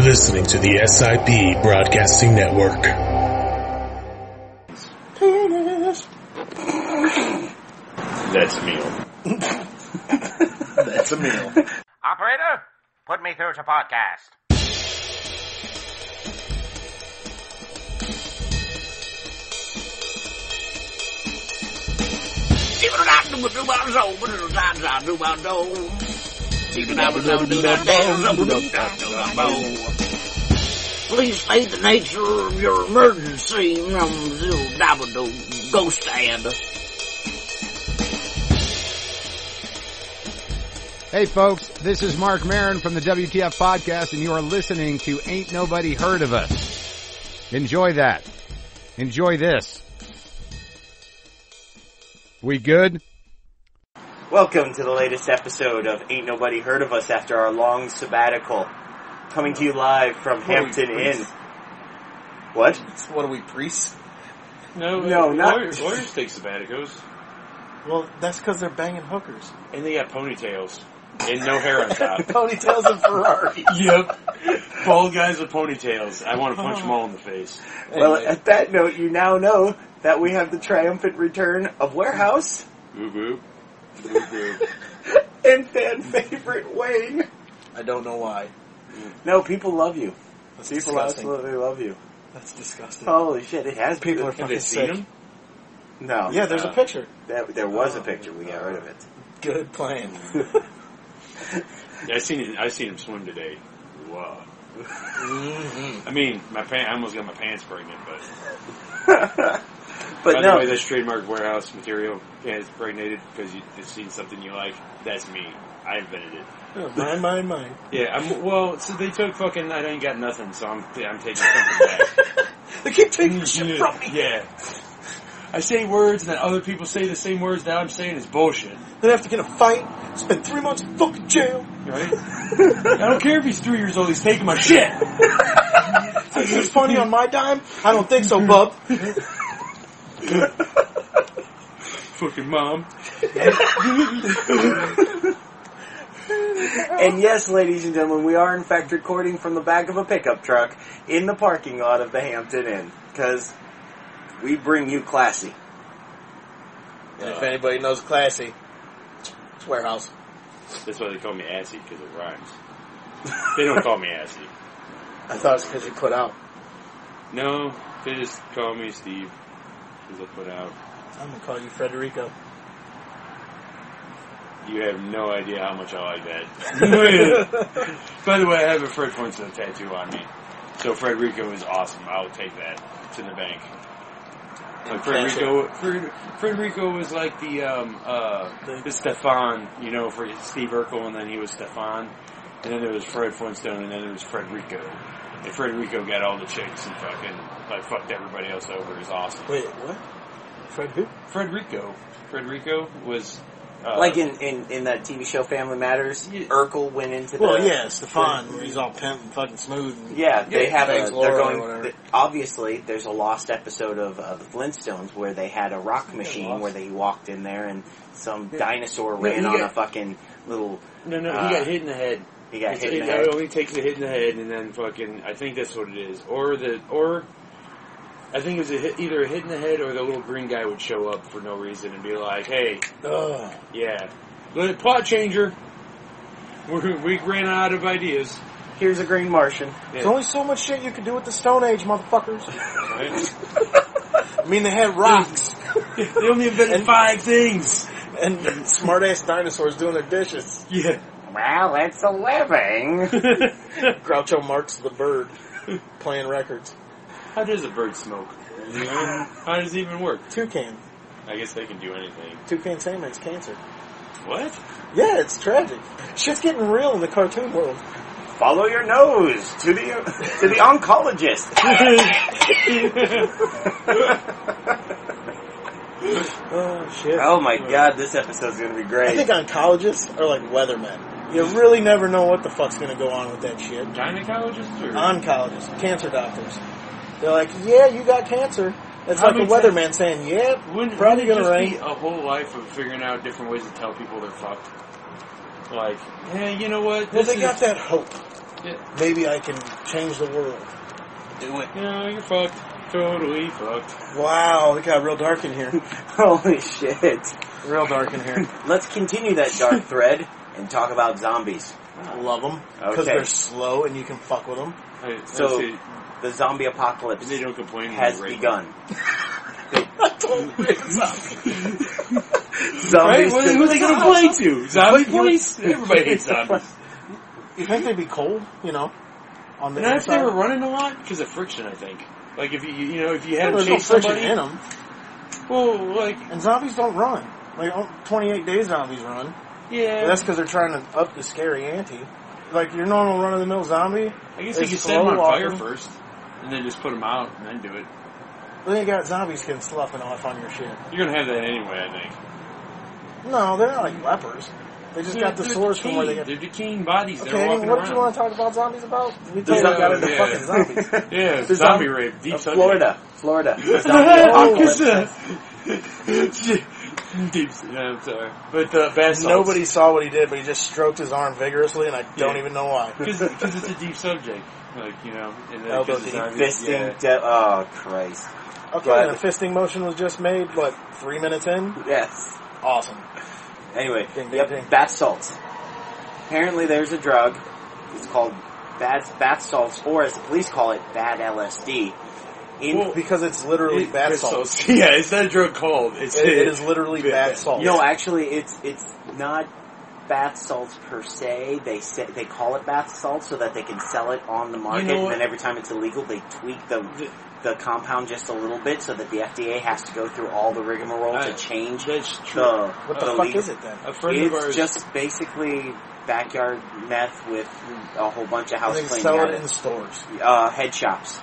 You're listening to the SIP Broadcasting Network. Penis. That's a meal. That's a meal. Operator, put me through to podcast. Please state the nature of your emergency. Ghost ad. Hey folks, this is Marc Maron from the WTF podcast and you are listening to Ain't Nobody Heard of Us. Enjoy that. Enjoy this. We good? Welcome to the latest episode of Ain't Nobody Heard of Us after our long sabbatical. Coming to you live from What are we, Hampton Inn. priests? What? What are we, priests? No, No, uh, not- lawyers, lawyers take sabbaticals, Well, that's because they're banging hookers. and they got ponytails and no hair on top. Ponytails and Ferrari. yep, bald guys with ponytails. I want to punch them all in the face. Well, Anyway, at that note, you now know that we have the triumphant return of Warehouse Boo boo. Boo boo. and fan favorite Wayne. I don't know why. No, people love you. That's People disgusting. absolutely love you. That's disgusting. Holy shit, it has People are Have fucking they seen sick. them? No. Yeah, there's a Uh, picture. That, there was a picture, we got rid of it. Good plan. I seen it. I seen him swim today. Wow. mm-hmm. I mean, my pan- I almost got my pants pregnant, but but by no, the way, that's trademark warehouse material. Pants pregnated because you have seen something you like. That's me. I invented it. Oh, mine, mine, mine. Yeah, I'm, well, so they took fucking, I ain't got nothing, so I'm, I'm taking something back. They keep taking mm, shit from me. Yeah. I say words and then other people say the same words that I'm saying is bullshit. Then I have to get a fight, spend three months in fucking jail. Right? I don't care if he's three years old, he's taking my shit. Is this funny on my dime? I don't think so, bub. Fucking mom. And yes, ladies and gentlemen, we are in fact recording from the back of a pickup truck in the parking lot of the Hampton Inn. Because we bring you classy. And if anybody knows classy, it's warehouse. That's why they call me Assy, because it rhymes. They don't call me Assy. I thought it's because you put out. No, they just call me Steve, because I put out. I'm gonna call you Frederico. You have no idea how much I like that. By the way, I have a Fred Flintstone tattoo on me. So Frederico is awesome. I'll take that. It's in the bank. Like Frederico, Fred, Frederico was like the um, uh, the Stefan, you know, for Steve Urkel, and then he was Stefan, and then there was Fred Flintstone, and then there was Frederico. And Frederico got all the chicks and fucking like fucked everybody else over. Is awesome. Wait, what? Fred who? Frederico, Frederico was uh, like in, in, in that TV show Family Matters, Yeah. Urkel went into the. Well, yeah, Stefan. Where he's all pimp and fucking smooth. And Yeah, they Yeah, have a. thanks, They're going. whatever. obviously, there's a lost episode of uh, the Flintstones where they had a rock machine lost. where they walked in there and some Yeah. dinosaur No, ran you on got- a fucking little. No, no, Uh, he got hit in the head. He got It's- hit in it, the head. it only takes a hit in the head, and then fucking. I think that's what it is, or the or. I think it was a hit, either a hit in the head or the little green guy would show up for no reason and be like, "Hey, Ugh. yeah, But plot changer. We're, we ran out of ideas." Here's a green Martian. There's only so much shit you can do with the Stone Age, motherfuckers. Right? I mean, they had rocks they only invented five things. and smart ass dinosaurs doing their dishes. Yeah. Well, it's a living. Groucho Marx the bird playing records. How does a bird smoke? You know? How does it even work? Toucan. I guess they can do anything. Toucan salmon's cancer. What? Yeah, it's tragic. Shit's getting real in the cartoon world. Follow your nose to the to the oncologist. Oh shit. oh my god, this episode's gonna be great. I great. think oncologists are like weathermen. You really never know what the fuck's gonna go on with that shit. Gynecologists or Oncologists, cancer doctors. They're like, yeah, you got cancer. That's How like a many weatherman saying, yeah, Wouldn't, probably wouldn't gonna just rain. be a whole life of figuring out different ways to tell people they're fucked? Like, hey, you know what? Well, they is, got that hope. maybe I can change the world. Do it. No, you're fucked. Totally fucked. Wow, it got real dark in here. Holy shit. Real dark in here. Let's continue that dark thread and talk about zombies. I love them because Okay. they're slow and you can fuck with them. I, So- I The zombie apocalypse they don't complain. when has you rape begun. Right? Zombies. What, who are they going to play to? Zombie place? Everybody hates zombies. You think they'd be cold? You know, on the Not if inside. they were running a lot because of friction. I think. Like if you you know if you had Well, to there's no chase friction somebody, in them, well, like and zombies don't run. Like oh, 28 days zombies run. Yeah, But that's because they're trying to up the scary ante. Like your normal run of the mill zombie, I guess you could set them on fire first, and then just put them out and then do it. then you got zombie skin sloughing off on your shit. You're gonna have that anyway, I think. No, they're not like lepers. They just got the They're sores from where they decaying. got. They're decaying bodies. Okay, They're walking what around. did you want to talk about zombies about? We The told zo- you got into yeah. fucking zombies. Yeah, The zombie zom- rape. Deep Uh, subject. Florida. Florida. The zombie apocalypse. Deep. Yeah, I'm sorry, but uh, bath salts. Nobody saw what he did, but he just stroked his arm vigorously, and I don't Yeah. even know why. because it's a deep subject. Like you know, and then Elbow 'cause it's deep. not- Fisting. yeah. De- oh, Christ. Okay, But- and a fisting motion was just made, what, three minutes in? Yes. Awesome. Anyway, Ding, ding, yep, ding. bath salts. Apparently, there's a drug. It's called bath bath salts, or as the police call it, bad LSD. In Well, Because it's literally It- bath it's salts. so- Yeah, it's not a drug called. It's It- it is literally Yeah. bath salts. no, actually, it's it's not bath salts per se. They say they call it bath salts so that they can sell it on the market. know and then every time it's illegal, they tweak the The- the compound just a little bit so that the FDA has to go through all the rigmarole I- to change That's true. the What the the fuck legal- is it then? a friend of It's ours. just basically backyard meth with a whole bunch of And house they sell it in stores. uh, head shops.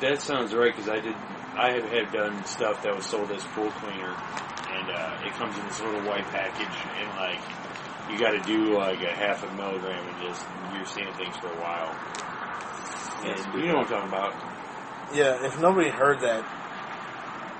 That sounds right because I did. I have had done stuff that was sold as pool cleaner, and uh, it comes in this little white package, and like you got to do like a half a milligram, and just you're seeing things for a while. And you know what I'm talking about? Yeah, if nobody heard that,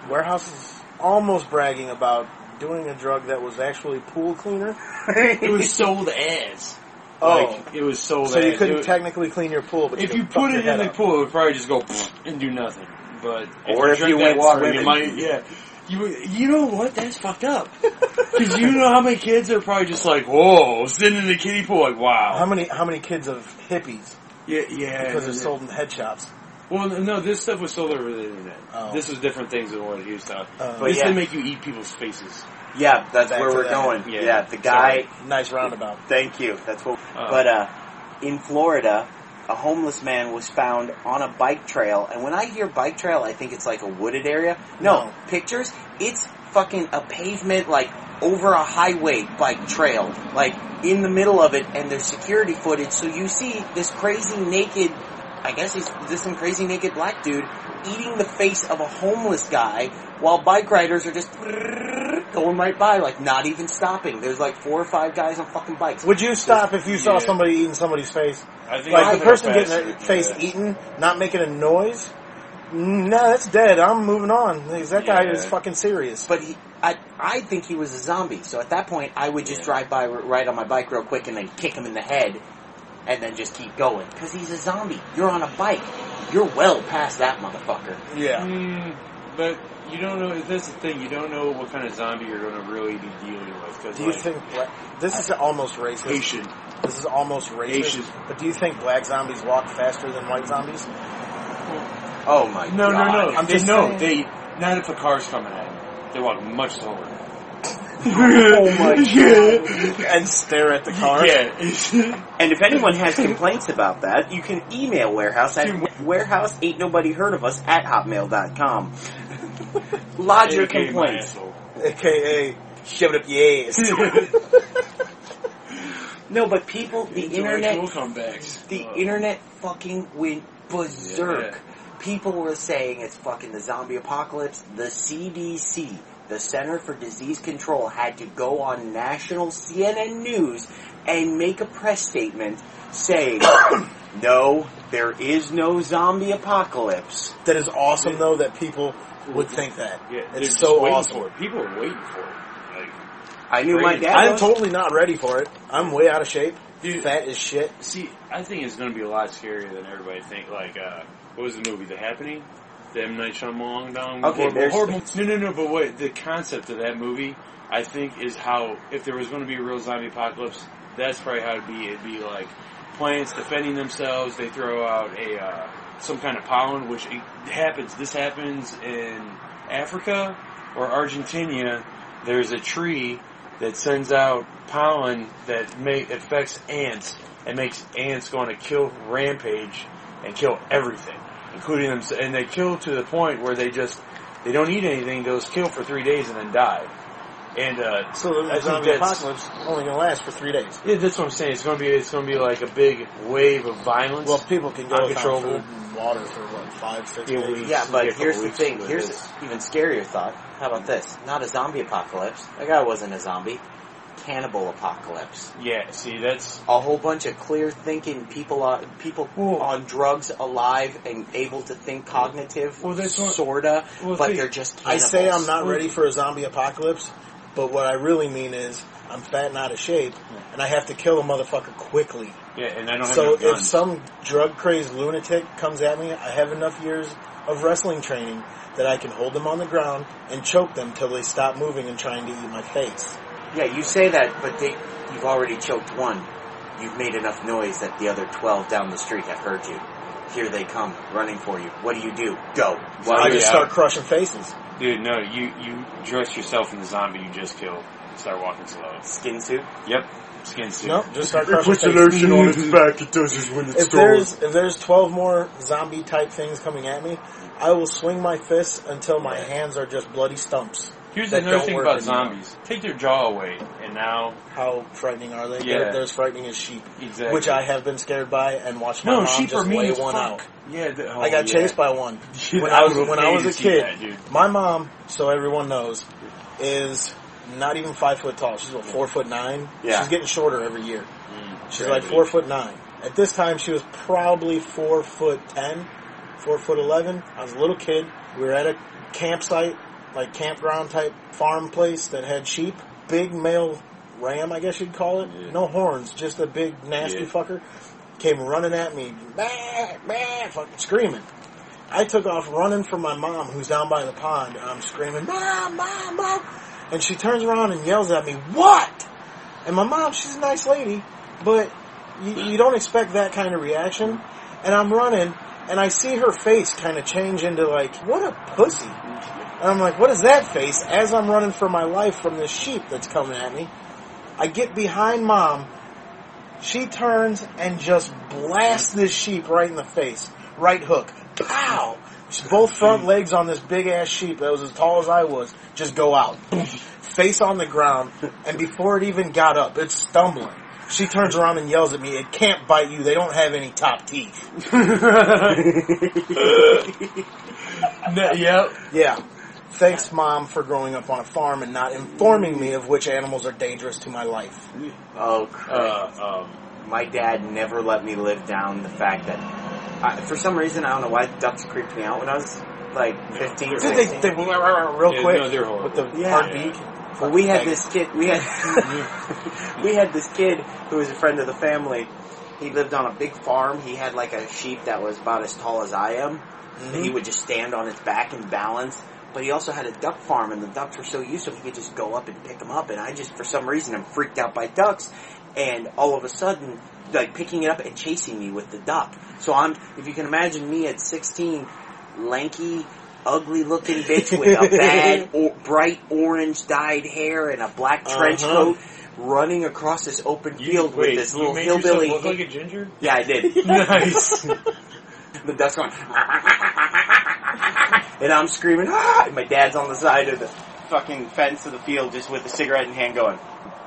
Warehouse is almost bragging about doing a drug that was actually pool cleaner. It was sold as. Oh. Like, it was sold So you couldn't It technically clean your pool, but if you, you could fuck put it in the up. pool, it would probably just go and do nothing. But Or if drink you went water, you might, yeah. You you know what? That's fucked up. Because you know how many kids are probably just like, whoa, sitting in the kiddie pool, like, wow. How many how many kids of hippies yeah, yeah. because they're sold in head shops? Well, no, this stuff was sold over the internet. Oh. This was different things than what he was talking. Uh, But this yeah. did make you eat people's faces. Yeah, that's Back where we're that. going. Yeah. Yeah, the guy. Nice roundabout. Thank you. That's what. Uh, but uh, in Florida, a homeless man was found on a bike trail, and when I hear bike trail, I think it's like a wooded area. No, No. pictures. It's fucking a pavement, like over a highway bike trail, like in the middle of it, and there's security footage. So you see this crazy naked. I guess he's this some crazy naked black dude eating the face of a homeless guy while bike riders are just going right by, like not even stopping. There's like four or five guys on fucking bikes. Would you stop if you saw Yeah. somebody eating somebody's face? I think Like I the person getting their face Yeah. eaten, not making a noise? No, that's dead. I'm moving on. That guy Yeah. is fucking serious. But he, I, I think he was a zombie. So at that point, I would just Yeah. drive by, r- ride on my bike real quick, and then kick him in the head, and then just keep going. Because he's a zombie. You're on a bike. You're well past that motherfucker. Yeah. Mm, but you don't know. That's the thing. You don't know what kind of zombie you're going to really be dealing with. Cause Do you think bla- this is almost racist? Haitian? This is almost racist. Haitian. But do you think black zombies walk faster than white zombies? Oh my No, god. no, no. I'm they just no. saying. They not if a car's coming at them. They walk much slower. oh my god! and stare at the car. Yeah. And if anyone has complaints about that, you can email Warehouse at warehouse ain't nobody heard of us at hotmail.com. Lodge your AKA complaints. asshole. AKA shove it up your ass. No, but people, the internet, comebacks. the Uh, internet fucking went berserk. Yeah. People were saying it's fucking the zombie apocalypse. The CDC, the Center for Disease Control, had to go on national CNN News and make a press statement saying, no, there is no zombie apocalypse. that is awesome though that people would think that. Yeah, it's so awesome. For it. People are waiting for it. Like, I knew my Crazy. dad I'm was. totally not ready for it. I'm way out of shape. Dude, fat as shit. See, I think it's going to be a lot scarier than everybody think. Like, uh, what was the movie? The Happening? The M Night Shyamalan down. Okay, horrible, horrible. No, no, no. But what the concept of that movie, I think, is how if there was going to be a real zombie apocalypse, that's probably how it'd be. It'd be like plants defending themselves. They throw out a uh, some kind of pollen, which happens. This happens in Africa or Argentina. There's a tree that sends out pollen that may, affects ants and makes ants go on kill rampage and kill everything, including them. And they kill to the point where they just they don't eat anything. They'll just kill for three days and then die. And uh, So the zombie apocalypse only gonna last for three days. yeah, that's what I'm saying. It's gonna be it's gonna be like a big wave of violence. Well, people can go without Uncontrollable. food and water for what five, six Yeah, days. Yeah, but Yeah, a couple here's the thing. Here's an even scarier thought. How about this? Not a zombie apocalypse. That guy wasn't a zombie. Cannibal apocalypse. yeah, see, that's A whole bunch of clear thinking people on people on drugs, alive and able to think cognitive, Well, that's what- sorta, well, but see, they're just. I say I'm not ready for a zombie apocalypse, but what I really mean is I'm fat and out of shape, and I have to kill a motherfucker quickly. yeah, and I don't have So enough if some drug crazed lunatic comes at me, I have enough years of wrestling training that I can hold them on the ground and choke them till they stop moving and trying to eat my face. Yeah, you say that, but they, you've already choked one. You've made enough noise that the other twelve down the street have heard you. Here they come, running for you. What do you do? Go. Well, I just start crushing faces. Dude, no, you you dress yourself in the zombie you just killed. Start walking slow. Skin suit. Yep, skin suit. No, just start crushing faces. back. It does this when If there's if there's twelve more zombie type things coming at me, I will swing my fists until my hands are just bloody stumps. Here's that another don't thing about anymore. zombies: take their jaw away, and now How frightening are they? Yeah. They're, they're as frightening as sheep, exactly. which I have been scared by and watched my no mom sheep just lay one fuck. out. Yeah, the, oh, I got yeah. chased by one Dude, when I was when I was a kid. that. My mom, so everyone knows, is not even five foot tall. She's about four foot nine. Yeah. She's getting shorter every year. Mm, She's like four foot nine. At this time, she was probably four foot ten, four foot eleven. I was a little kid. We were at a campsite, like campground type farm place that had sheep. Big male ram, I guess you'd call it. Yeah. No horns, just a big nasty Yeah. fucker. Came running at me, bah, bah, fucking screaming. I took off running from my mom, who's down by the pond, I'm screaming, "Mom, mom, mom!" And she turns around and yells at me, "What?" And my mom, she's a nice lady, but you, you don't expect that kind of reaction. And I'm running, and I see her face kind of change into like, "What a pussy!" Mm-hmm. And I'm like, "What is that face?" As I'm running for my life from this sheep that's coming at me, I get behind mom. She turns and just blasts this sheep right in the face. Right hook. Pow! Both front legs on this big ass sheep that was as tall as I was just go out. Face on the ground, and before it even got up, it's stumbling. She turns around and yells at me, It can't bite you, they don't have any top teeth. No, yep. Yeah. Thanks, Mom, for growing up on a farm and not informing me of which animals are dangerous to my life. Oh, crap. Uh, um, my dad never let me live down the fact that, I, for some reason, I don't know why ducks creeped me out when I was like 15, Dude, they, 16. they real Yeah, quick no, they're with the Yeah. hard beak. Well, we had this kid. We had we had this kid who was a friend of the family. He lived on a big farm. He had like a sheep that was about as tall as I am, and he would just stand on its back and balance. But he also had a duck farm, and the ducks were so used to him, he could just go up and pick them up. And I just, for some reason, I'm freaked out by ducks. And all of a sudden, like picking it up and chasing me with the duck. So I'm, if you can imagine me at 16, lanky, ugly looking bitch with a bad, or, bright orange dyed hair and a black trench Uh-huh. coat, running across this open you- field wait, with this you little hillbilly. look like a ginger. yeah, I did. nice. the duck's going, and I'm screaming, ah! And my dad's on the side of the fucking fence of the field just with a cigarette in hand going,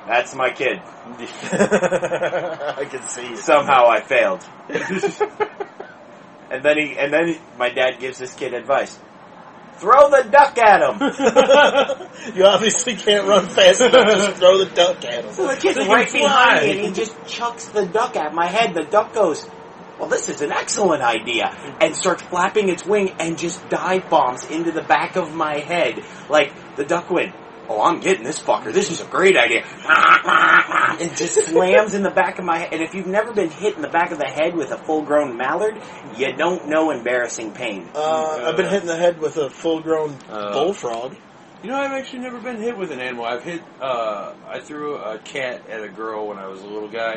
that's my kid. I can see it. Somehow I failed. and then he, and then he, my dad gives this kid advice. Throw the duck at him! you obviously can't run fast enough. Just throw the duck at him. So the kid's They can right behind me and he just chucks the duck at my head. The duck goes, well, this is an excellent idea. And starts flapping its wing and just dive bombs into the back of my head. Like, the duck went, oh, I'm getting this fucker. This is a great idea. And just slams in the back of my head. And if you've never been hit in the back of the head with a full-grown mallard, you don't know embarrassing pain. Uh, I've been hit in the head with a full-grown Uh, bullfrog. You know, I've actually never been hit with an animal. I've hit, uh, I threw a cat at a girl when I was a little guy.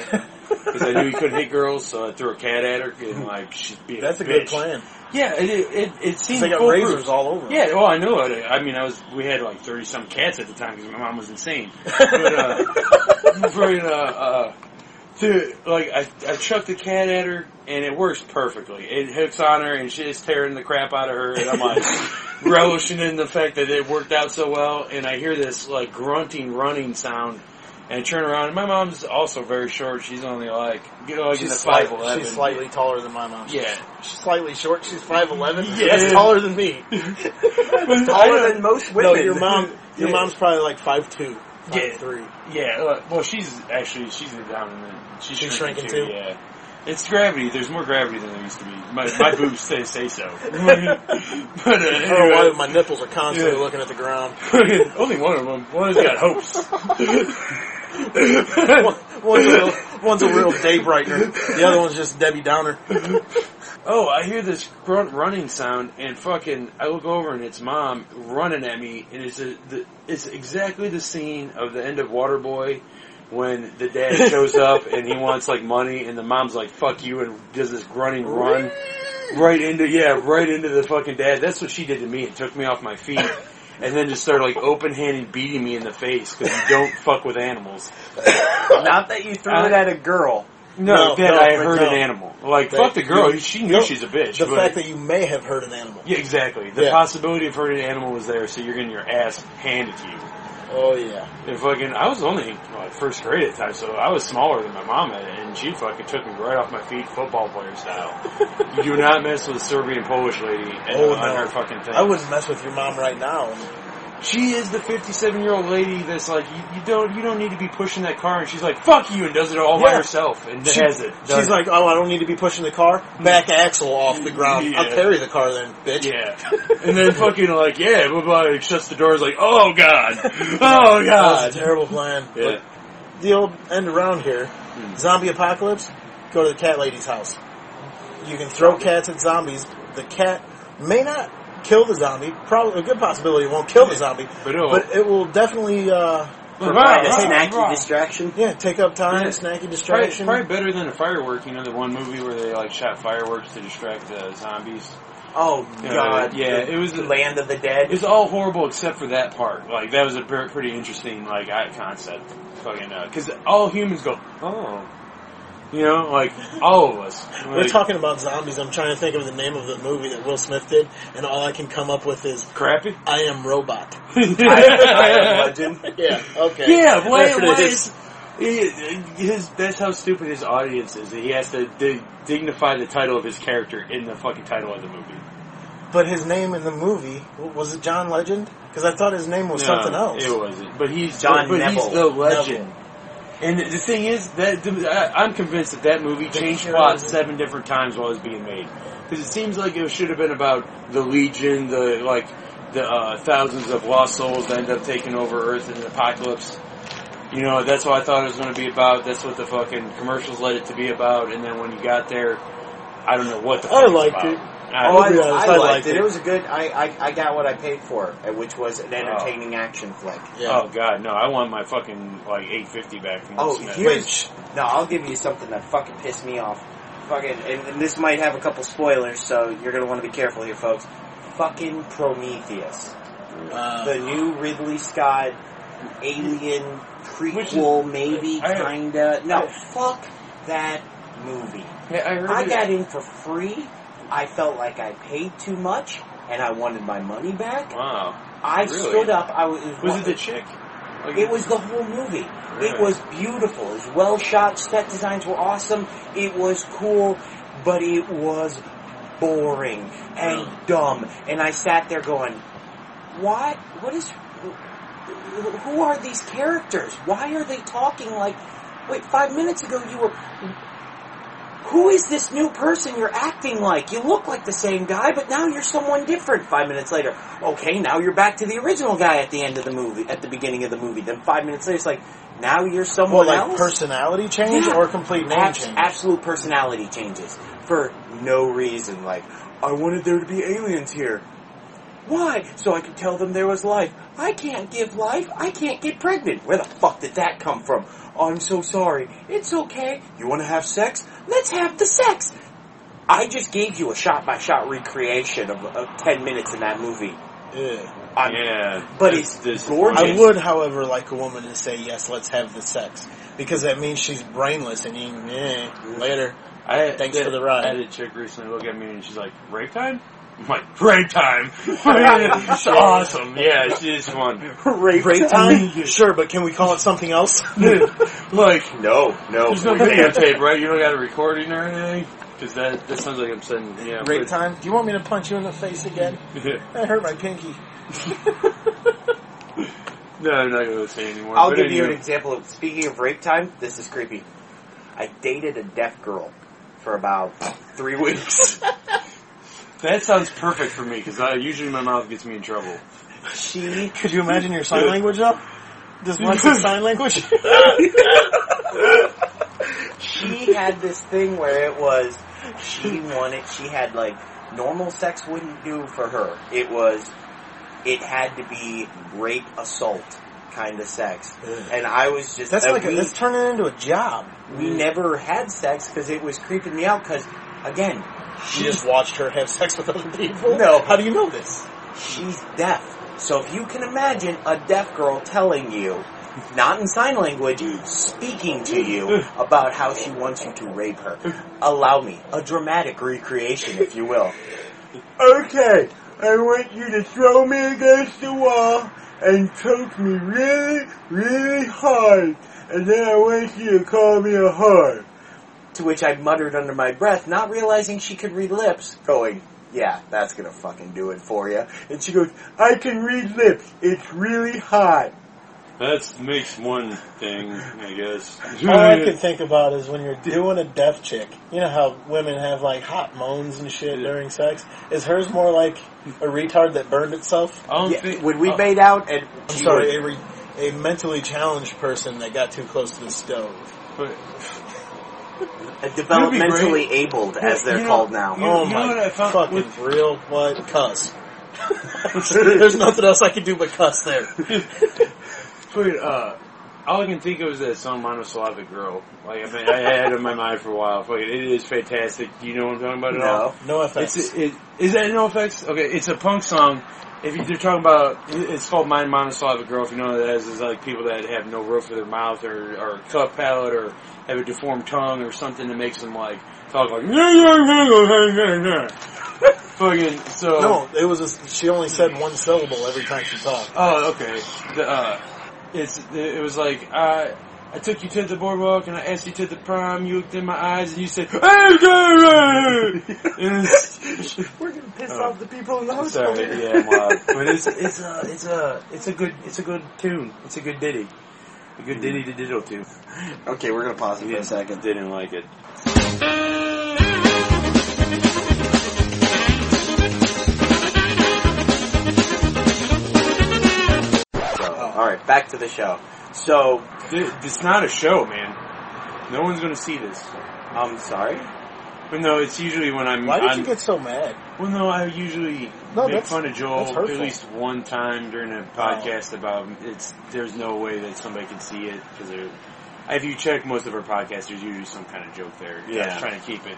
Because I knew you couldn't hit girls, so I threw a cat at her, and like, she's being That's a bitch. good plan. Yeah, it, it, it, it seemed They got foolproof. razors all over. Yeah, well, I know it. I mean, I was we had like thirty some cats at the time because my mom was insane. But uh, but, uh, uh, to, like I, I chucked the cat at her and it works perfectly. It hooks on her and she's tearing the crap out of her, and I'm like relishing in the fact that it worked out so well. And I hear this like grunting, running sound. And I turn around, and my mom's also very short. She's only like, you know, like in She's, the slight, five eleven. she's slightly taller than my mom. Yeah. She's slightly short. She's 5'11". Yeah. That's taller than me. Taller than most women. No, your mom. Your Yeah. mom's probably like 5'2", Yeah. 5'3". Yeah, well, she's actually she's in the she's, She's shrinking, shrinking too. too? Yeah, it's gravity. There's more gravity than there used to be. My my boobs say say so. but uh, I don't know why my nipples are constantly Yeah. looking at the ground. only one of them. One has got hopes. One- one's, a real, one's a real day brightener. The other one's just Debbie Downer. Oh, I hear this grunt running sound, and fucking, I look over and it's mom running at me, and it's a, the, it's exactly the scene of the end of Waterboy when the dad shows up and he wants like money, and the mom's like "fuck you" and does this grunting run right into yeah, right into the fucking dad. That's what she did to me. It took me off my feet. And then just started like open handed beating me in the face because you don't fuck with animals. Not that you threw it at a girl. No, No, that no, I heard no. an animal. Like fuck the girl. you- she knew she's a bitch. The but- fact that you may have hurt an animal. yeah, exactly. The Yeah. possibility of hurting an animal was there, so you're getting your ass handed to you. Oh yeah. And fucking, I was only like first grade at the time, so I was smaller than my mom and she fucking took me right off my feet, football player style. you do not mess with a Serbian Polish lady and, Oh, on no. her fucking thing. I wouldn't mess with your mom right now. She is the 57 year old lady that's like, you, you don't, you don't need to be pushing that car, and she's like, fuck you, and does it all by herself, and She- has it. She's like, oh, I don't need to be pushing the car. Back axle off the ground. Yeah. I'll carry the car then, bitch. Yeah. And then fucking like, yeah, blah, blah, shuts the doors like, oh god. Oh That god. was a terrible plan. Yeah. But the old end around here, Hmm. zombie apocalypse, go to the cat lady's house. You can throw cats at zombies. The cat may not kill the zombie. Probably a good possibility it won't kill the zombie, But it'll- but it will definitely, uh, Provide a Right, snacky right. distraction. yeah, take up time, Yeah. snacky distraction. probably better than a firework. You know, the one movie where they like shot fireworks to distract the zombies. Oh Uh, God! yeah, The it was- the Land of the Dead. It was all horrible except for that part. Like that was a pretty interesting like I- concept. Fucking because all humans go oh, you know, like all of us. We're talking about zombies. I'm trying to think of the name of the movie that Will Smith did, and all I can come up with is crappy. I Am Robot. I, I, am legend. Yeah, okay. Yeah, why, why is. is he, his? That's how stupid his audience is. He has to di- dignify the title of his character in the fucking title of the movie. But his name in the movie was it John Legend? Because I thought his name was No, something else. It wasn't. But he's John but Neville. he's the legend. Neville. And the thing is that the- I- I'm convinced that that movie changed hero. plot seven different times while it was being made. Because it seems like it should have been about the Legion, the like the uh, thousands of lost souls that end up taking over Earth in the apocalypse. You know, that's what I thought it was going to be about. That's what the fucking commercials led it to be about. And then when you got there, I don't know what the fuck I liked it. I- Oh, I, I'll be honest, I I liked liked it. it. It was a good. I, I I got what I paid for, which was an entertaining action flick. Yeah. Oh god, no! I want my fucking like eight fifty back from Oh, Smith. here's no. I'll give you something that fucking pissed me off. Fucking, and, and this might have a couple spoilers, so you're gonna want to be careful here, folks. Fucking Prometheus, Uh, the new Ridley Scott alien Which prequel, maybe kinda. No, fuck that movie. Yeah, I heard I got in for free. I felt like I paid too much, and I wanted my money back. Wow. I Really? stood up. I was. Was it the chick? Like, It was the whole movie. It was beautiful. It was well shot. Set designs were awesome. It was cool, but it was boring and Really? dumb. And I sat there going, "What? What is? Who are these characters? Why are they talking like? Wait, five minutes ago you were." Who is this new person you're acting like? You look like the same guy, but now you're someone different. Five minutes later, okay, now you're back to the original guy at the end of the movie, at the beginning of the movie. Then five minutes later, it's like, now you're someone else. Well, like else? personality change Yeah. or complete name Abs- change? absolute personality changes for no reason. Like, I wanted there to be aliens here. Why? So I could tell them there was life. I can't give life. I can't get pregnant. Where the fuck did that come from? I'm so sorry. It's okay. You want to have sex? Let's have the sex. I just gave you a shot by shot recreation of, of 10 minutes in that movie. Yeah. I'm- Yeah, But that's it's disappointing. gorgeous. I would, however, like a woman to say yes, let's have the sex, because that means she's brainless and you, eh, later. I had, Thanks for the ride. I had a chick recently look at me and she's like, "Rape time." I'm like, "Rape time." It's awesome. Yeah, she's fun. Rape, Break time? Sure, but can we call it something else? like, No, no. there's no videotape, right? You don't got a recording or anything. Because that that sounds like I'm saying, yeah. Rape but- time? Do you want me to punch you in the face again? I hurt my pinky. no, I'm not going to say anymore. I'll But give you an example of speaking of rape time. This is creepy. I dated a deaf girl for about three weeks. That sounds perfect for me because usually my mouth gets me in trouble. she Could you imagine your sign language up? Dyslexic sign language? she had this thing where it was she wanted she had like normal sex wouldn't do for her. It was it had to be rape assault kind of sex, and I was just That's and like a, we- that's turning into a job. we never had sex because it was creeping me out. Because again, You just watched her have sex with other people? No. How do you know this? she's deaf. So if you can imagine a deaf girl telling you, not in sign language, speaking to you about how she wants you to rape her. Allow me a dramatic recreation, if you will. Okay, I want you to throw me against the wall and choke me really, really hard, and then I want you to call me a whore. To which I muttered under my breath, not realizing she could read lips, going, yeah, that's gonna fucking do it for you. And she goes, I can read lips. It's really hot. That makes one thing, I guess. All I can think about is when you're doing a deaf chick. You know how women have like hot moans and shit during sex? Is hers more like a retard that burned itself? I don't Yeah, think. when we oh, made out, and I'm sorry, would- a, re, a mentally challenged person that got too close to the stove. but- a developmentally abled, as they're know- called now. you- oh know my what I found fucking with- real what cuss. There's nothing else I can do but cuss there. But, uh, all I can think of is that song Monosyllabic Girl. Like, I, mean, I had it in my mind for a while. Fucking, it is fantastic. Do you know what I'm talking about at all? No. No offense. It's it, is that NOFX? Okay, it's a punk song. If you're talking about, it's called "Mind Monosyllabic Girl." If you know what that is, is like people that have no roof of their mouth or or cleft palate or have a deformed tongue or something that makes them like talk like. Fucking so. no, it was. A, she only said one syllable every time she talked. Oh, okay. The, uh, it's it was like uh, I took you to the boardwalk and I asked you to the prom. You looked in my eyes and you said, "Hey, girl!" And it's- We're gonna piss Oh. off the people in the house. Sorry, yeah, I'm. But it's it's a it's a it's a good it's a good tune. It's a good ditty. A good ditty to diddle to. Okay, we're gonna pause it for a second. Didn't like it. So, all right, back to the show. So, Th- It's not a show, man. No one's gonna see this. I'm sorry. But no, it's usually when I'm. Why did I'm you get so mad? well, no, I usually No, make fun of Joel at least one time during a oh. podcast about it's. There's no way that somebody can see it because if you check most of our podcasts, there's usually some kind of joke there. Yeah. Just trying to keep it.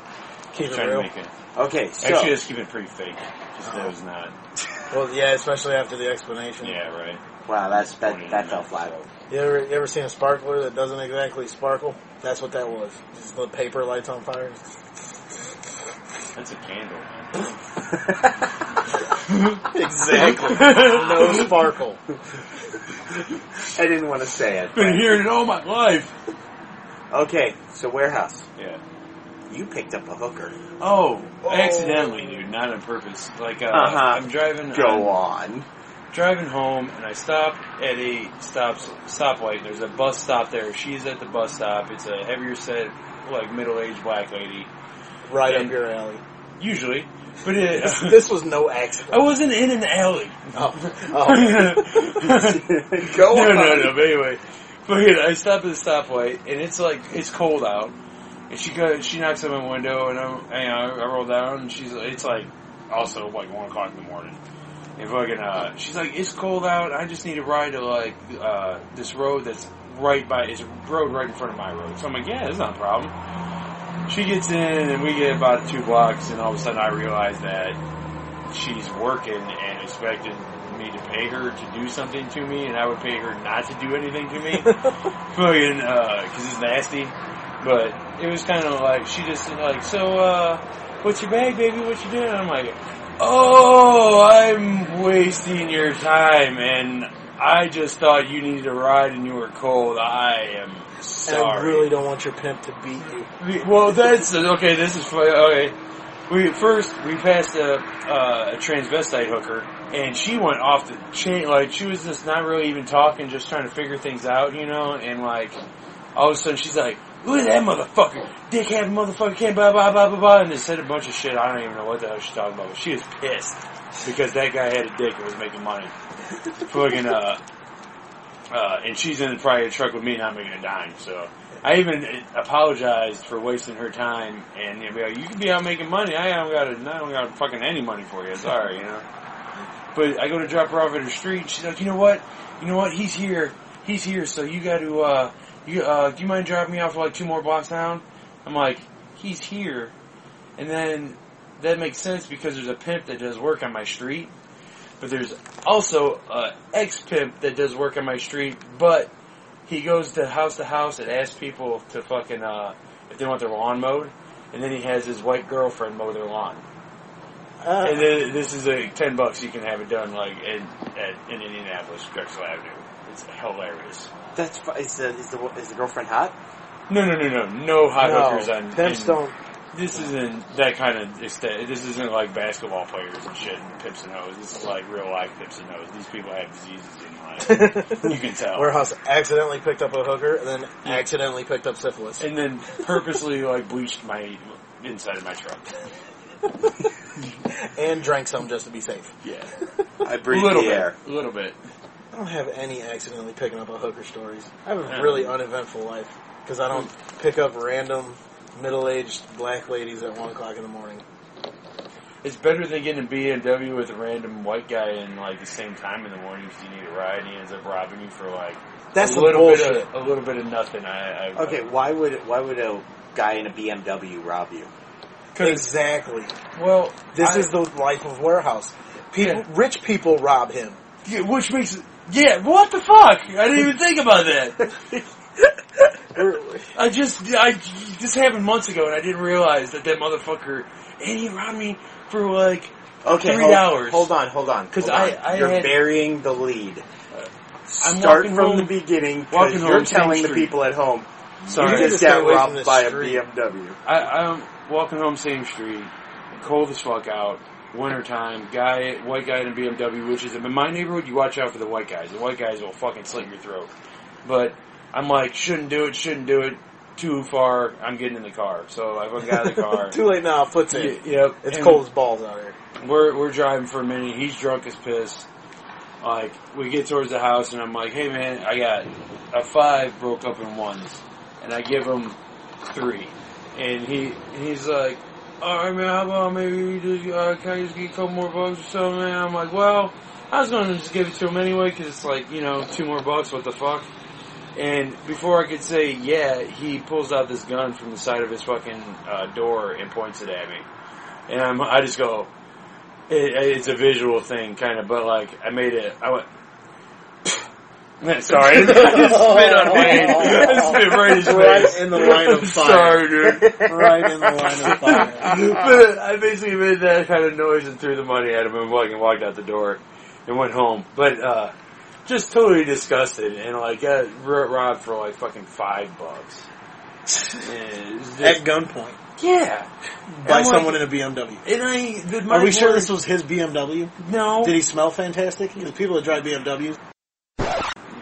Keep it trying real. to make it. Okay, so Actually, let's keep it pretty fake. Just that it was not. Well, yeah, especially after the explanation. Yeah, right. wow, that's that that fell flat. You ever, you ever seen a sparkler that doesn't exactly sparkle? That's what that was. Just the paper lights on fire. That's a candle, man. exactly. no sparkle. I didn't want to say it. Been hearing it all my life. Okay, so warehouse. Yeah. You picked up a hooker. Oh, accidentally, dude, not on purpose. Like, uh, Uh-huh. I'm driving. Go on. on. Driving home and I stop at a stop stoplight. There's a bus stop there. She's at the bus stop. It's a heavier set like middle aged black lady, Right And- up your alley. usually. But it, This, this was no accident. I wasn't in an alley. Oh. oh. Go no, on. no, no. But anyway, but yeah, I stop at the stoplight, and it's like it's cold out, and she goes, she knocks on my window, and I'm, and I, I roll down, and she's, it's like also like one o'clock in the morning, and fucking, uh, she's like, it's cold out. I just need a ride to like uh, this road that's right by, it's a road right in front of my road. So I'm like, yeah, that's not a problem. She gets in, and we get about two blocks, and all of a sudden I realize that she's working and expected me to pay her to do something to me, and I would pay her not to do anything to me. Fucking, uh, cause it's nasty. But it was kind of like, she just like, so, uh, what's your bag, baby? What you doing? I'm like, oh, I'm wasting your time, and I just thought you needed a ride and you were cold. I am And sorry. I really don't want your pimp to beat you. Well, that's okay. This is funny. Okay, we first we passed a, uh, a transvestite hooker, and she went off the chain. Like she was just not really even talking, just trying to figure things out, you know. And like all of a sudden, she's like, "Look at that motherfucker, dickhead motherfucker, can't blah blah blah blah blah," and they said a bunch of shit. I don't even know what the hell she's talking about. But she was pissed because that guy had a dick and was making money. Fucking uh. Uh, and she's in probably a truck with me not making a dime. So I even apologized for wasting her time. And you know, like, you can be out making money. I haven't got I don't got fucking any money for you. Sorry, you know. But I go to drop her off at her street. She's like, you know what? You know what? He's here. He's here. So you got to. Uh, you uh, do you mind driving me off like two more blocks down? I'm like, he's here. And then that makes sense because there's a pimp that does work on my street. But there's also a ex pimp that does work on my street, but he goes to house to house and asks people to fucking uh, if they want their lawn mowed, and then he has his white girlfriend mow their lawn. Uh, And then this is a ten bucks you can have it done like in at, in Indianapolis, Drexel Avenue. It's hilarious. That's fu- is the, is the is the girlfriend hot? No, no, no, no, no hot no, hookers on. pimps in- don't. This isn't that kind of extent. This isn't like basketball players and shit and pips and hoes. This is like real life pips and hoes. These people have diseases in life. you can tell. Warehouse accidentally picked up a hooker and then accidentally picked up syphilis. and then purposely like bleached my inside of my truck. And drank some just to be safe. Yeah, I a breathe the bit, air. a little bit. I don't have any accidentally picking up a hooker stories. I have a Yeah. really uneventful life because I don't pick up random middle-aged black ladies at one o'clock in the morning. It's better than getting a BMW with a random white guy in like the same time in the morning because you need a ride and he ends up robbing you for like That's a little bullshit. bit of a little bit of nothing. I, I Okay, why would why would a guy in a BMW rob you? Exactly. well, This I- is the life of warehouse. People, Yeah. rich people rob him. yeah, which makes it. Yeah, what the fuck? I didn't even think about that. I just, I this happened months ago, and I didn't realize that that motherfucker, and he robbed me for like Okay, Three hold, hours. Hold on, hold on. 'Cause hold on. I- I you're had- burying the lead. I'm Start from home- the beginning. walking you're home, telling the people at home. Sorry. you need just stay got robbed by street. a BMW. I, I'm walking home same street, cold as fuck out, wintertime, guy, white guy in a BMW, which is in my neighborhood, you watch out for the white guys. The white guys will fucking slit your throat. But I'm like, shouldn't do it, shouldn't do it, too far, I'm getting in the car. So I fucking got in the car. Too late now. Foot's in. Y- yep. It's and cold as balls out here. We're, we're driving for a minute, he's drunk as piss. Like, we get towards the house and I'm like, hey man, I got a five broke up in ones. And I give him three. And he he's like, alright man, how about maybe you just, uh, can I just get a couple more bucks or something, man? I'm like, well, I was going to just give it to him anyway because it's like, you know, two more bucks, what the fuck? And before I could say yeah, he pulls out this gun from the side of his fucking uh, door and points it at me. And I'm, I just go, it, it's a visual thing, kind of, but like I made it. I went. Sorry, I just spit on me. I spit right in his Right face. in the line of fire. Sorry, dude. right in the line of fire. but I basically made that kind of noise and threw the money at him and walked walked out the door and went home. But uh, just totally disgusted and like got robbed for like fucking five bucks. And it was just- At gunpoint yeah, by I'm like- someone in a BMW. And I, the, Are we sure this was his BMW? no? Did he smell fantastic? Because people that drive BMWs.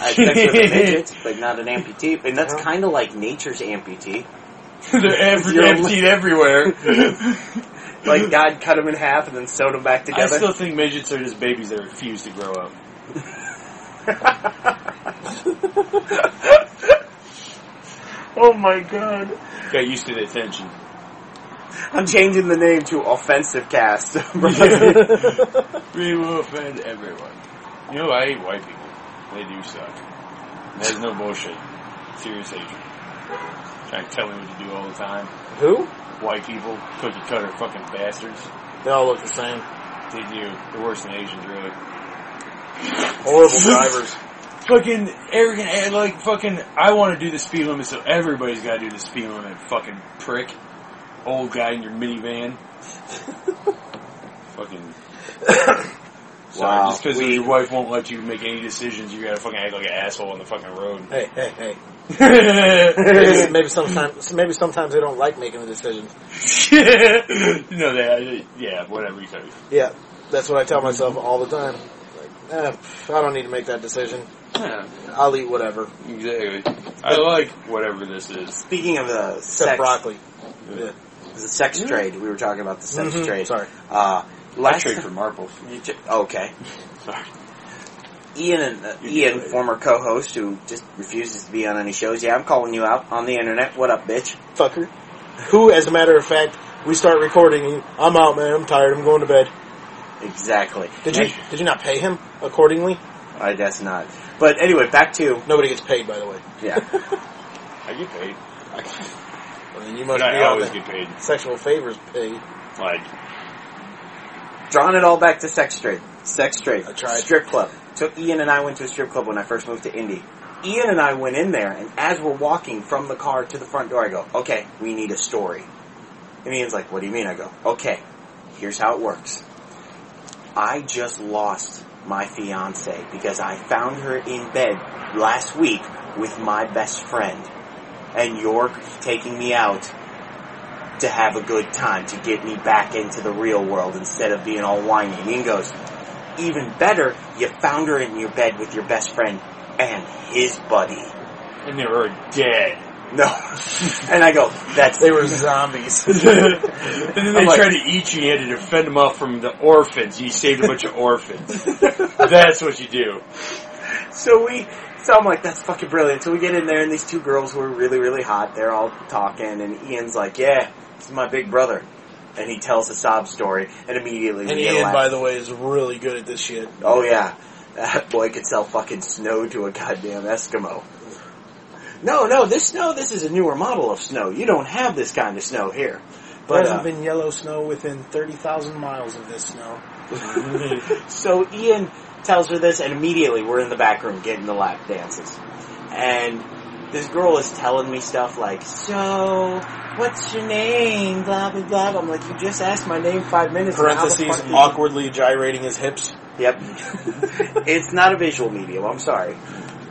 I sex with a midget, but not an amputee. And that's uh-huh. kind of like nature's amputee. They're ev- You're emptied everywhere. Like God cut them in half and then sewed them back together. I together. still think midgets are just babies that refuse to grow up. oh my God! Got used to the attention. I'm changing the name to Offensive Cast. We will offend everyone. You know, I hate white people. They do suck. There's no bullshit. Serious hatred. Trying to tell me what to do all the time. Who? White people, cookie cutter fucking bastards. They all look the same. They do. They're worse than Asians, really. Horrible drivers. Fucking arrogant, eh, like fucking. I want to do the speed limit, so everybody's got to do the speed limit. Fucking prick, old guy in your minivan. fucking. Sorry, Wow. just because your wife won't let you make any decisions, you gotta fucking act like an asshole on the fucking road. Hey, hey, hey. Maybe, maybe sometimes, maybe sometimes they don't like making the decisions. that yeah, whatever you say. Yeah, that's what I tell myself all the time. Like, eh, I don't need to make that decision. Yeah, I'll eat whatever, exactly. I like whatever this is. Speaking of the except sex, broccoli. Yeah. the sex trade, we were talking about the sex Mhm, trade. Sorry. Uh, I last trade for marbles. You ju- okay. Sorry. Ian and uh, Ian, former co-host who just refuses to be on any shows. Yeah, I'm calling you out on the internet. What up, bitch? Fucker. Who, as a matter of fact, we start recording. I'm out, man. I'm tired. I'm going to bed. Exactly. Did you? Did you not pay him accordingly? I guess not. But anyway, back to Nobody gets paid, by the way. yeah. I get paid. Well, then you must I be on always get paid. sexual favors paid. Like, Drawing it all back to sex trade. Sex trade. I tried. Strip club. Took Ian and I went to a strip club when I first moved to Indy. Ian and I went in there, and as we're walking from the car to the front door, I go, "Okay, we need a story." And Ian's like, "What do you mean?" I go, "Okay, here's how it works. I just lost my fiance because I found her in bed last week with my best friend, and you're taking me out to have a good time, to get me back into the real world instead of being all whiny. And Ian goes, even better, you found her in your bed with your best friend and his buddy. and they were dead. No. and I go, that's, They were zombies. and then they like- tried to eat you. You had to defend them off from the orphans. You saved a bunch of orphans. That's what you do. so we, so I'm like, that's fucking brilliant. So we get in there and these two girls who are really, really hot, they're all talking and Ian's like, yeah, this is my big brother. And he tells a sob story and immediately and Ian, by the way, is really good at this shit. Oh yeah, that boy could sell fucking snow to a goddamn Eskimo. No, no, this snow, this is a newer model of snow. You don't have this kind of snow here. There But hasn't uh, been yellow snow within 30,000 miles of this snow. so Ian tells her this, and immediately we're in the back room getting the lap dances, and this girl is telling me stuff like, "So, what's your name?" Blah blah blah. I'm like, "You just asked my name five minutes." ago. Parentheses, fuck you-" awkwardly gyrating his hips. Yep. it's not a visual medium, I'm sorry.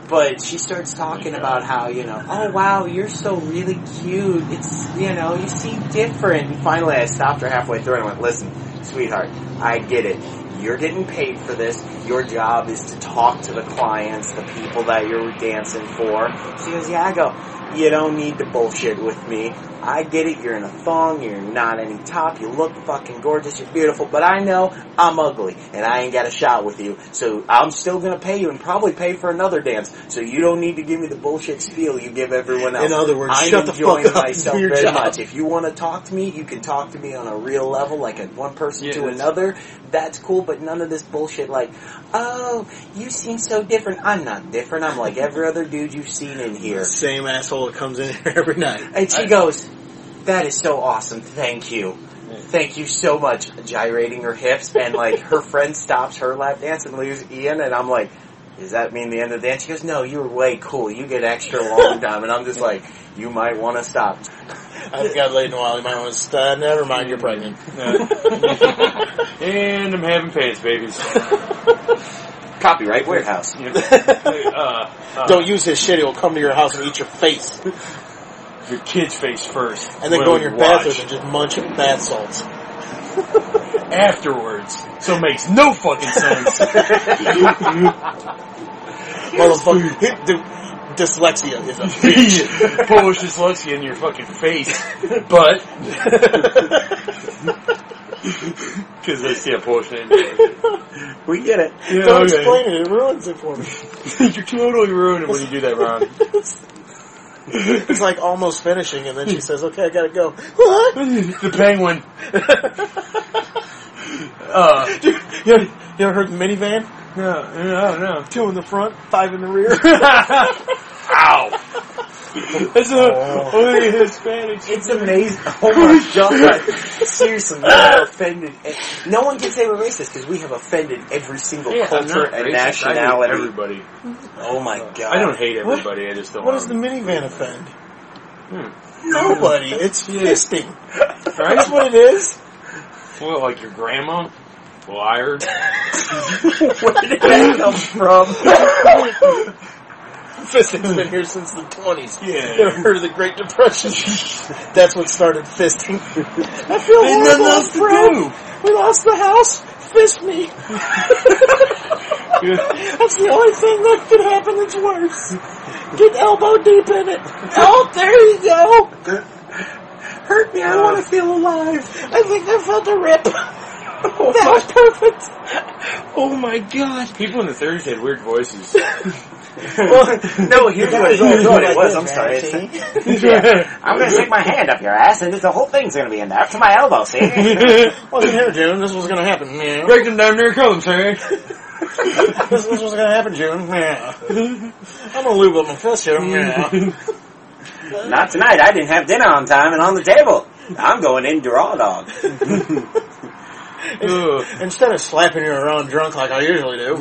But she starts talking about how, you know, oh wow, you're so really cute. It's, you know, you seem different. And finally I stopped her halfway through and I went, listen, sweetheart, I get it. You're getting paid for this. Your job is to talk to the clients, the people that you're dancing for. She goes, yeah, I go, you don't need to bullshit with me. I get it. You're in a thong. You're not any top. You look fucking gorgeous. You're beautiful. But I know I'm ugly and I ain't got a shot with you. So I'm still gonna pay you and probably pay for another dance. So you don't need to give me the bullshit spiel you give everyone else. In other words, I'm shut the enjoying fuck up myself very job. much. If you want to talk to me, you can talk to me on a real level, like a one person Yeah, to another. That's cool, but none of this bullshit like, oh, you seem so different. I'm not different. I'm like every other dude you've seen in here. Same asshole that comes in here every night. And she goes, that is so awesome. Thank you. Thank you so much. Gyrating her hips and like her friend stops her lap dance and leaves Ian and I'm like, does that mean the end of the dance? She goes, no, you're way cool. You get extra long time. And I'm just like, you might want to stop. I haven't got laid in a while. You might want to st- Never mind, you're pregnant. and I'm having pants, babies. Copyright Warehouse. uh, uh, Don't use his shit. He'll come to your house and eat your face. Your kid's face first, And then go in your watch? bathroom and just munch bath salts. afterwards. So it makes no fucking sense. Motherfucker. He- dyslexia is a bitch. Polish dyslexia in your fucking face, but because that's yeah Polish name. We get it. Yeah, Don't okay. explain it. It ruins it for me. You're totally ruining it when you do that, Ron. It's like almost finishing, and then she says, "Okay, I gotta go." What? the penguin. uh, you, ever, you ever heard the minivan? no, no, no. Two in the front, five in the rear. Ow. That's a only Hispanics. It's amazing. Oh my god. Seriously, we have offended. No one can say we're racist because we have offended every single Yeah, culture and racist. I hate nationality. everybody. Oh my god. I don't hate everybody. I just don't. what does the minivan offend? Hmm. Nobody. It's Yeah. fisting. Right? That's what it is. Well, like your grandma, liar. Where did that come from? Fisting's been here since the 20s. Yeah. You ever heard of the Great Depression? That's what started fisting. I feel There's nothing horrible, else to Fred. do. We lost the house. Fist me. That's the only thing that could happen that's worse. Get elbow deep in it. Oh, there you go. Hurt me. I want to uh. feel alive. I think I felt a rip. Oh that was perfect. Oh my god. People in the 30s had weird voices. Well, no, here's what, here's what it was. I'm sorry. I'm gonna stick my hand up your ass, and the whole thing's gonna be in there up to my elbow. See? Wasn't here, June. This was going to happen. Yeah. Break them down there, call them, sorry. this, this was going to happen, June. Yeah. I'm going to lube up my fist here. Yeah. Not tonight. I didn't have dinner on time and on the table. I'm going in to raw dog. Instead of slapping you around drunk like I usually do,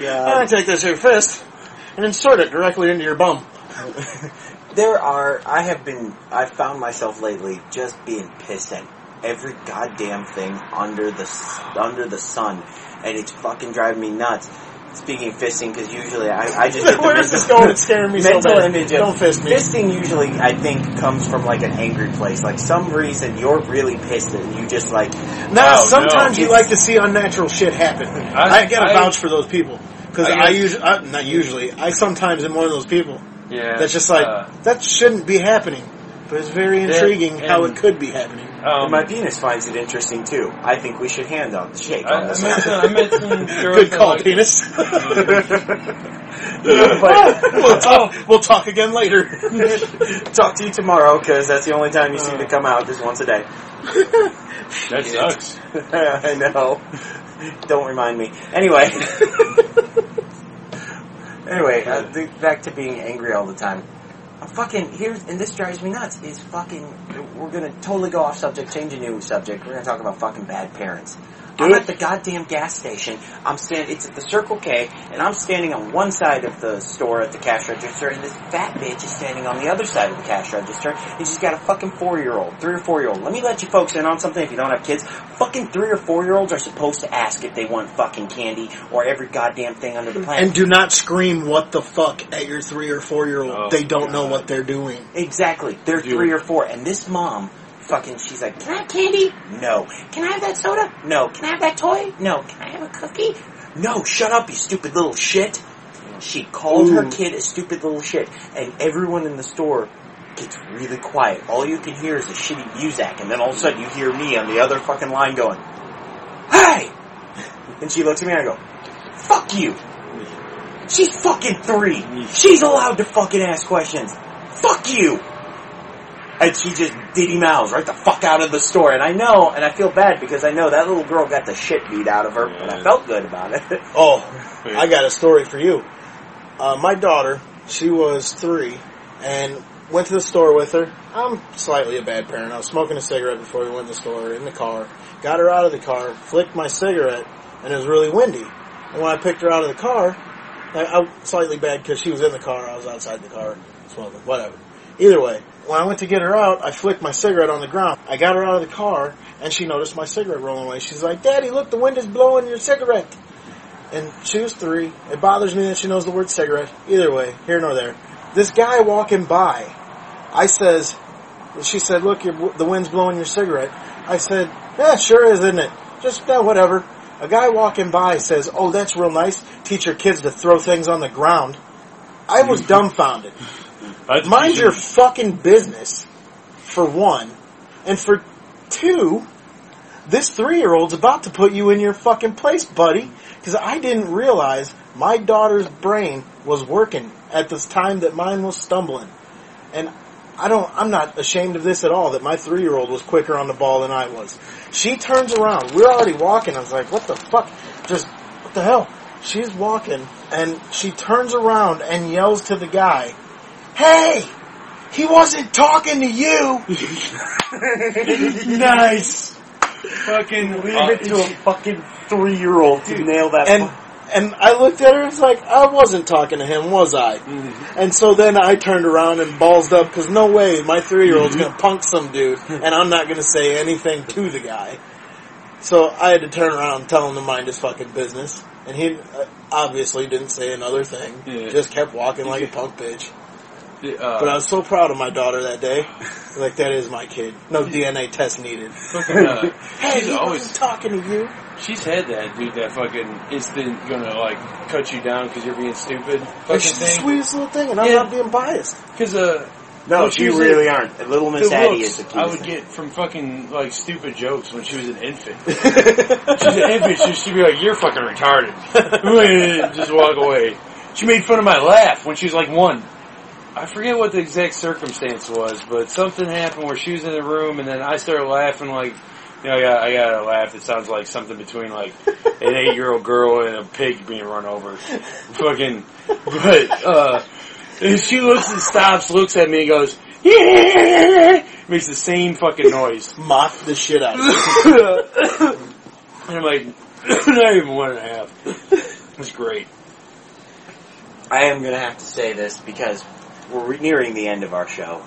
yeah, I take this here fist and insert it directly into your bum. There are. I have been. I've found myself lately just being pissed at every goddamn thing under the under the sun, and it's fucking driving me nuts. Speaking of fisting, because usually I, I just get the Where is this mental- going? It's scaring me so mental bad. image of Don't fist me. Fisting usually, I think, comes from like an angry place. Like some reason you're really pissed and you just like Now, Oh, sometimes no. you like to see unnatural shit happen. I- I, gotta I- vouch for those people because I I, usually, not usually, I sometimes am one of those people Yeah. that's just like uh, that shouldn't be happening, but it's very intriguing how it could be happening. um, my penis finds it interesting too. I think we should hand on the shake I, on I this. met some, I met some Good call, like- penis. But- we'll talk. We'll talk again later. Talk to you tomorrow because that's the only time you seem to come out just once a day. That sucks. I know. Don't remind me. Anyway. Anyway, uh, th- back to being angry all the time. I'm fucking here's and this drives me nuts. Is fucking we're gonna totally go off subject, change a new subject. We're gonna talk about fucking bad parents. I'm it. at the goddamn gas station. I'm stand. It's at the Circle K, and I'm standing on one side of the store at the cash register, and this fat bitch is standing on the other side of the cash register, and she's got a fucking four year old, three or four year old. Let me let you folks in on something. If you don't have kids, fucking three or four year olds are supposed to ask if they want fucking candy or every goddamn thing under the planet. And do not scream "what the fuck" at your three or four year old. Oh, they don't know what they're doing. Exactly. They're Dude. three or four. And this mom, fucking, she's like, Can I have candy? No. Can I have that soda? No. Can I have that toy? No. Can I have a cookie? No. Shut up, you stupid little shit. She called her kid a stupid little shit. And everyone in the store gets really quiet. All you can hear is a shitty music. And then all of a sudden you hear me on the other fucking line going, Hey! And she looks at me and I go, Fuck you! She's fucking three. She's allowed to fucking ask questions. Fuck you. And she just diddy mouths right the fuck out of the store. And I know, and I feel bad because I know that little girl got the shit beat out of her, but I felt good about it. Oh, I got a story for you. Uh, my daughter, she was three, and went to the store with her. I'm slightly a bad parent. I was smoking a cigarette before we went to the store in the car. Got her out of the car, flicked my cigarette, and it was really windy. And when I picked her out of the car, I, I slightly bad because she was in the car. I was outside the car smoking. Whatever. Either way, when I went to get her out, I flicked my cigarette on the ground. I got her out of the car, and she noticed my cigarette rolling away. She's like, "Daddy, look, the wind is blowing your cigarette." and she was three. It bothers me that she knows the word cigarette. Either way, here nor there. This guy walking by, I says, she said, "Look, the wind's blowing your cigarette." I said, "Yeah, sure is, isn't it? Just uh, whatever." A guy walking by says, "Oh, that's real nice. Teach your kids to throw things on the ground." I was dumbfounded. Mind your fucking business, for one, and for two, this three-year-old's about to put you in your fucking place, buddy. Because I didn't realize my daughter's brain was working at this time that mine was stumbling, and I don't. I'm not ashamed of this at all. That my three-year-old was quicker on the ball than I was. She turns around. We're already walking. I was like, "What the fuck? Just what the hell?" She's walking, and she turns around and yells to the guy, "Hey!" He wasn't talking to you. nice. Fucking Leave it to a uh, fucking three-year-old to nail that. And and I looked at her and was like, I wasn't talking to him, was I? Mm-hmm. And so then I turned around and ballsed up because no way my three year old's mm-hmm. gonna punk some dude, and I'm not gonna say anything to the guy. So I had to turn around and tell him to mind his fucking business, and he uh, obviously didn't say another thing. Yeah. Just kept walking like a punk bitch. Uh, But I was so proud of my daughter that day. Like that is my kid. No DNA test needed. fucking, uh, Hey, she's he always wasn't talking to you. she's had that dude that fucking instant gonna like cut you down because you're being stupid. Like, Fucking she's the sweetest little thing, and I'm Yeah. not being biased. Because uh, no, Well, she you really a- aren't. Little Miss the Addie looks is the cutest I would thing. get from fucking like stupid jokes when she was an infant. She's an infant. She, she'd be like, "You're fucking retarded." Just walk away. She made fun of my laugh when she was like one. I forget what the exact circumstance was, but something happened where she was in the room, and then I started laughing like. You know, I got, I got a laugh that sounds like something between like an eight year old girl and a pig being run over. Fucking, but, uh, and she looks and stops, looks at me and goes, yeah! Makes the same fucking noise. Mocked the shit out of me. And I'm like, not even one and a half. It's great. I am going to have to say this because we're nearing the end of our show,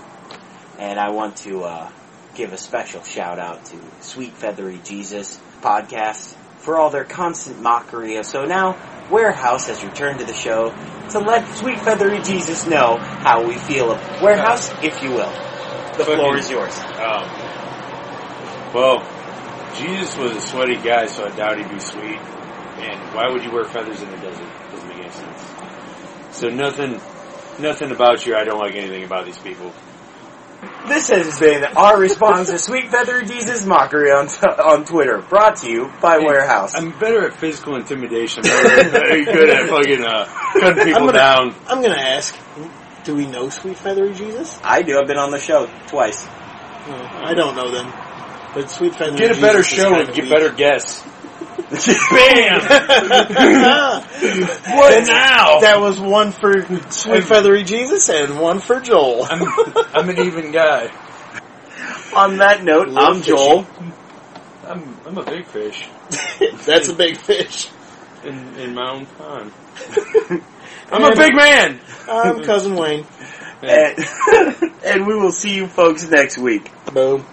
and I want to uh, give a special shout out to Sweet Feathery Jesus podcast for all their constant mockery of. So now, Warehouse has returned to the show to let Sweet Feathery Jesus know how we feel of Warehouse, if you will. The floor is yours. Um, well, Jesus was a sweaty guy, so I doubt he'd be sweet. And why would you wear feathers in the desert? Doesn't make any sense. So nothing, nothing about you. I don't like anything about these people. This has been our response to Sweet Feathery Jesus mockery on on Twitter, brought to you by Warehouse. I'm better at physical intimidation. I'm very good at fucking uh, cutting people I'm gonna- down. I'm gonna ask, do we know Sweet Feathery Jesus? I do. I've been on the show twice. No, I don't know them. But Sweet Feathery Get a Jesus better is show kinda and get weak. better guests. Bam! what now? That was one for Sweet Feathery Jesus and one for Joel. I'm, I'm an even guy. On that note, Little I'm Joel. I'm, I'm a big fish That's a big fish. in, in my own pond. I'm a big man. I'm Cousin Wayne. And, and we will see you folks next week. Boom.